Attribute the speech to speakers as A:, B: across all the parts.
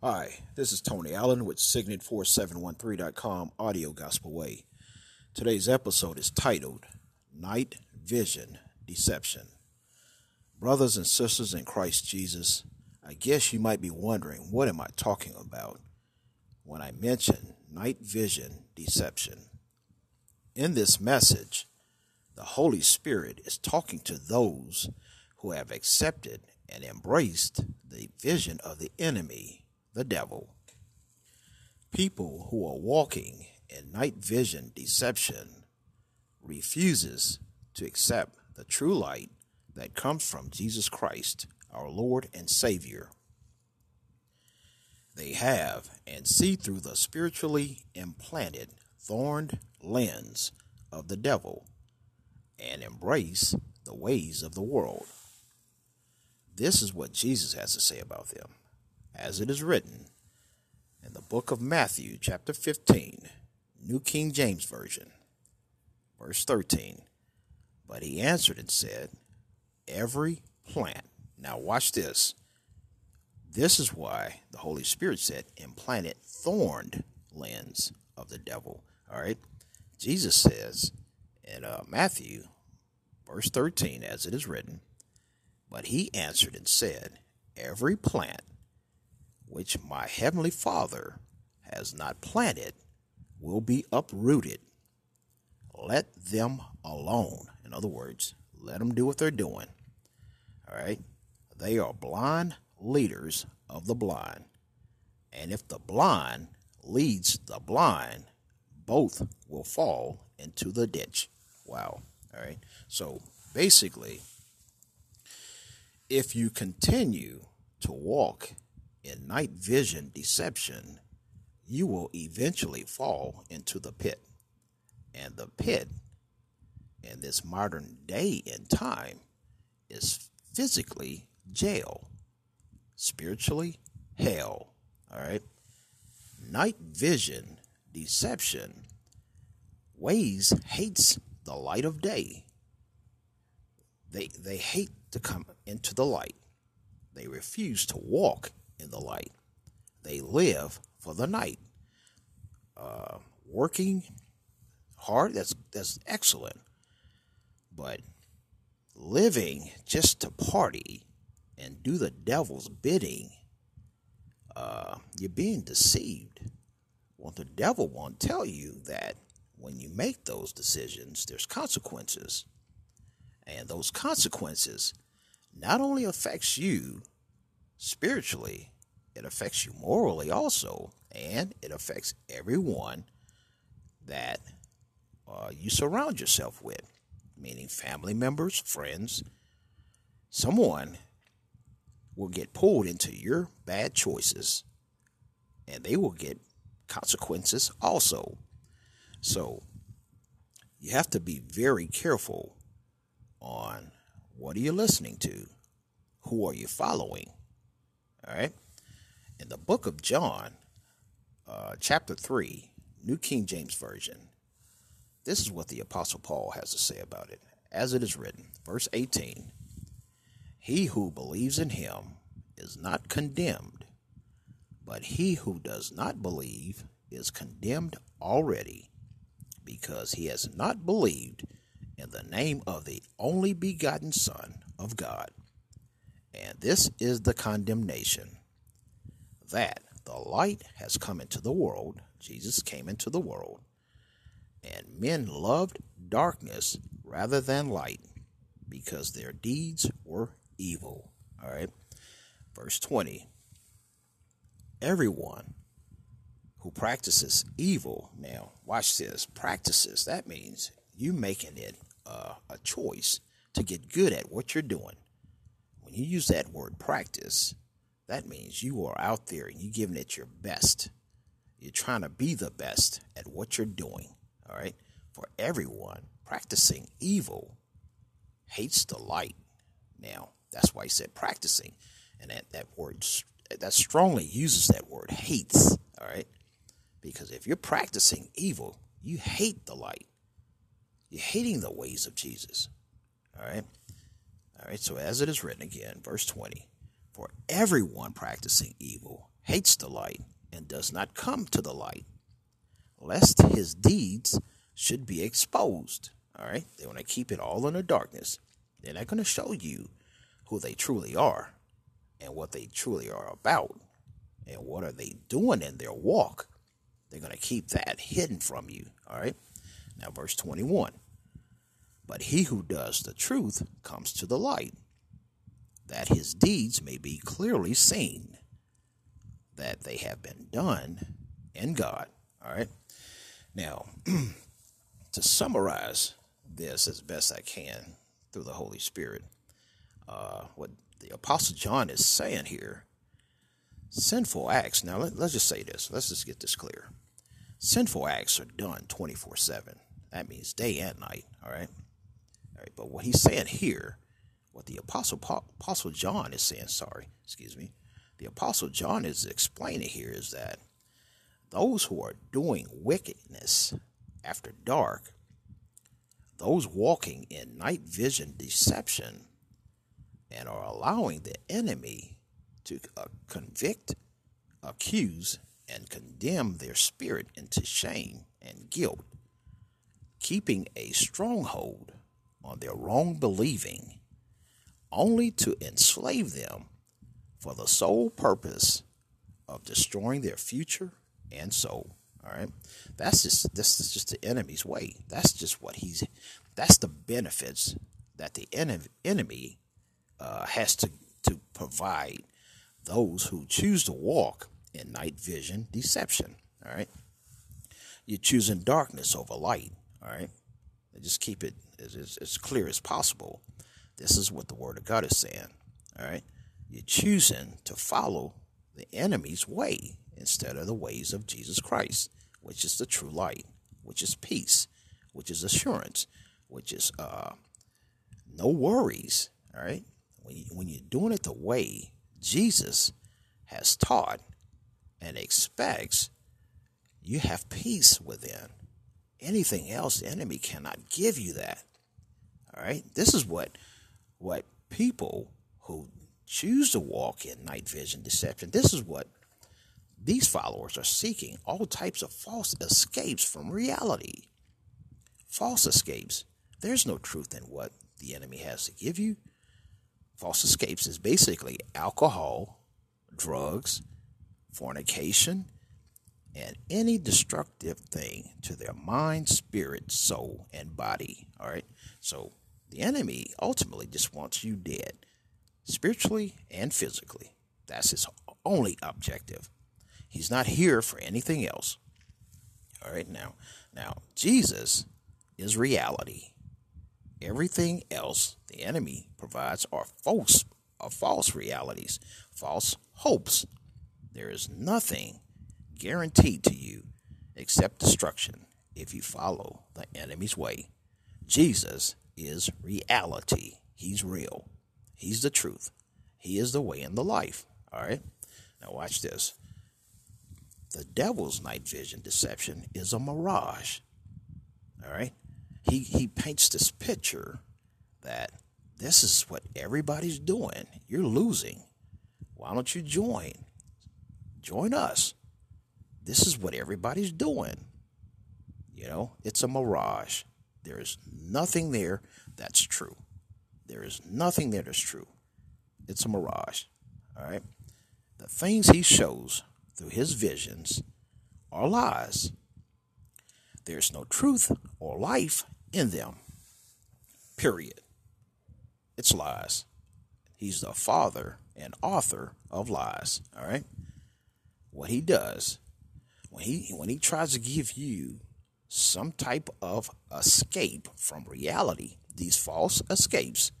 A: Hi, this is Tony Allen with Signet4713.com Audio Gospel Way. Today's episode is titled Night Vision Deception. Brothers and sisters in Christ Jesus, I guess you might be wondering what am I talking about when I mention night vision deception. In this message, the Holy Spirit is talking to those who have accepted and embraced the vision of the enemy, the devil. People who are walking in night vision deception refuses to accept the true light that comes from Jesus Christ, our Lord and Savior. They have and see through the spiritually implanted thorned lens of the devil and embrace the ways of the world. This is what Jesus has to say about them, as it is written in the book of Matthew, chapter 15, New King James Version, verse 13. But he answered and said, Every plant. Now, watch this. This is why the Holy Spirit said, implanted thorned lens of the devil. All right. Jesus says in uh, Matthew, verse 13, as it is written, but he answered and said, Every plant which my heavenly Father has not planted will be uprooted. Let them alone. In other words, let them do what they're doing. All right? They are blind leaders of the blind. And if the blind leads the blind, both will fall into the ditch. Wow. All right. So basically, if you continue to walk in night vision deception, you will eventually fall into the pit. And the pit in this modern day and time is physically jail, spiritually hell. All right. Night vision deception ways hates the light of day. They they hate to come into the light. They refuse to walk in the light. They live for the night. Uh, working hard, that's that's excellent. But living just to party and do the devil's bidding, uh, you're being deceived. Well, the devil won't tell you that when you make those decisions, there's consequences. And those consequences not only affects you spiritually, it affects you morally also, and it affects everyone that uh, you surround yourself with, meaning family members, friends. Someone will get pulled into your bad choices, and they will get consequences also. So you have to be very careful on what are you listening to? Who are you following? All right. In the book of John, uh, chapter 3, New King James Version, this is what the Apostle Paul has to say about it. As it is written, verse 18 He who believes in him is not condemned, but he who does not believe is condemned already, because he has not believed in the name of the only begotten Son of God. And this is the condemnation that the light has come into the world. Jesus came into the world, and men loved darkness rather than light because their deeds were evil. All right. Verse 20 Everyone who practices evil, now watch this, practices, that means you making it uh, a choice to get good at what you're doing. You use that word practice, that means you are out there and you're giving it your best. You're trying to be the best at what you're doing. All right. For everyone, practicing evil hates the light. Now, that's why he said practicing. And that, that word, that strongly uses that word hates. All right. Because if you're practicing evil, you hate the light. You're hating the ways of Jesus. All right? All right, so as it is written again, verse 20 For everyone practicing evil hates the light and does not come to the light, lest his deeds should be exposed. All right, they want to keep it all in the darkness. They're not going to show you who they truly are and what they truly are about and what are they doing in their walk. They're going to keep that hidden from you. All right. Now, verse 21. But he who does the truth comes to the light, that his deeds may be clearly seen, that they have been done in God. All right. Now, to summarize this as best I can through the Holy Spirit, uh, what the Apostle John is saying here sinful acts. Now, let, us just say this. Let's just get this clear. Sinful acts are done 24 7. That means day and night. All right. What he's saying here, what the Apostle Apostle John is saying, sorry, excuse me, the Apostle John is explaining here is that those who are doing wickedness after dark, those walking in night vision deception, and are allowing the enemy to uh, convict, accuse, and condemn their spirit into shame and guilt, keeping a stronghold on their wrong believing, only to enslave them for the sole purpose of destroying their future and soul. All right, that's just this is just the enemy's way. That's just what he's. That's the benefits that the enemy uh, has to to provide those who choose to walk in night vision deception. All right, you're choosing darkness over light. All right, just keep it as, as, clear as possible. This is what the Word of God is saying. All right, you're choosing to follow the enemy's way instead of the ways of Jesus Christ, which is the true light, which is peace, which is assurance, which is uh, no worries. All right, when, you, when you're doing it the way Jesus has taught and expects, you have peace within. Anything else, the enemy cannot give you that. All right, this is what what people who choose to walk in night vision deception. This is what these followers are seeking all types of false escapes from reality. False escapes. There's no truth in what the enemy has to give you. False escapes is basically alcohol, drugs, fornication, and any destructive thing to their mind, spirit, soul, and body. All right. So the enemy ultimately just wants you dead spiritually and physically. That's his only objective. He's not here for anything else. All right, now, now Jesus is reality. Everything else the enemy provides are false, are false realities, false hopes. There is nothing guaranteed to you except destruction if you follow the enemy's way. Jesus is reality. He's real. He's the truth. He is the way and the life. All right? Now, watch this. The devil's night vision deception is a mirage. All right? He, he paints this picture that this is what everybody's doing. You're losing. Why don't you join? Join us. This is what everybody's doing. You know, it's a mirage. There is nothing there that's true. There is nothing there that's true. It's a mirage. All right. The things he shows through his visions are lies. There's no truth or life in them. Period. It's lies. He's the father and author of lies. All right. What he does when he when he tries to give you some type of escape from reality, these false escapes,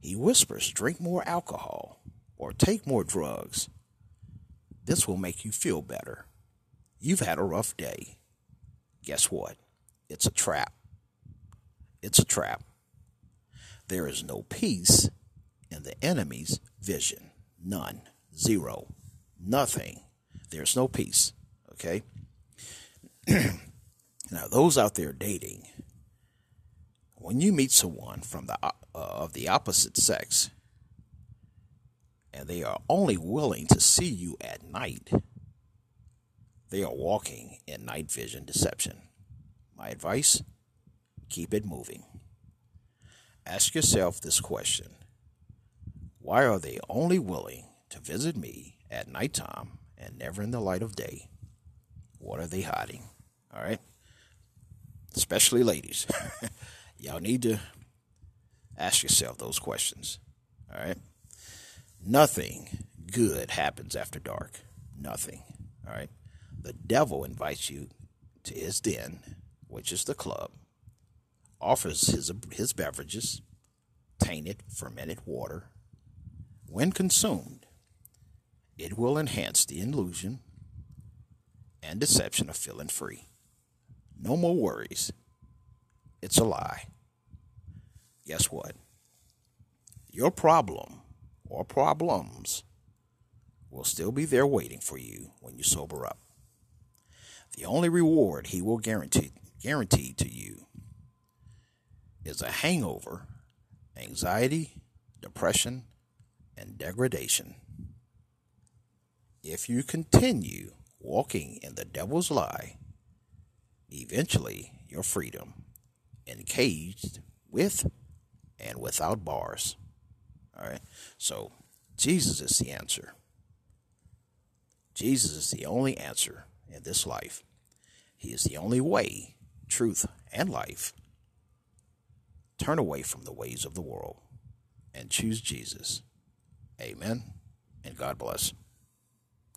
A: he whispers, drink more alcohol or take more drugs. This will make you feel better. You've had a rough day. Guess what? It's a trap. It's a trap. There is no peace in the enemy's vision. None. Zero. Nothing. There's no peace. Okay? now, those out there dating, when you meet someone from the uh, of the opposite sex, and they are only willing to see you at night, they are walking in night vision deception. My advice keep it moving. Ask yourself this question Why are they only willing to visit me at nighttime and never in the light of day? What are they hiding? All right? Especially ladies. Y'all need to ask yourself those questions. All right? Nothing good happens after dark. Nothing. All right? The devil invites you to his den, which is the club, offers his, his beverages, tainted, fermented water. When consumed, it will enhance the illusion and deception of feeling free. No more worries. It's a lie. Guess what? Your problem or problems will still be there waiting for you when you sober up. The only reward he will guarantee to you is a hangover, anxiety, depression, and degradation. If you continue walking in the devil's lie, eventually your freedom, encaged with and without bars. All right. So Jesus is the answer. Jesus is the only answer in this life. He is the only way, truth, and life. Turn away from the ways of the world and choose Jesus. Amen. And God bless.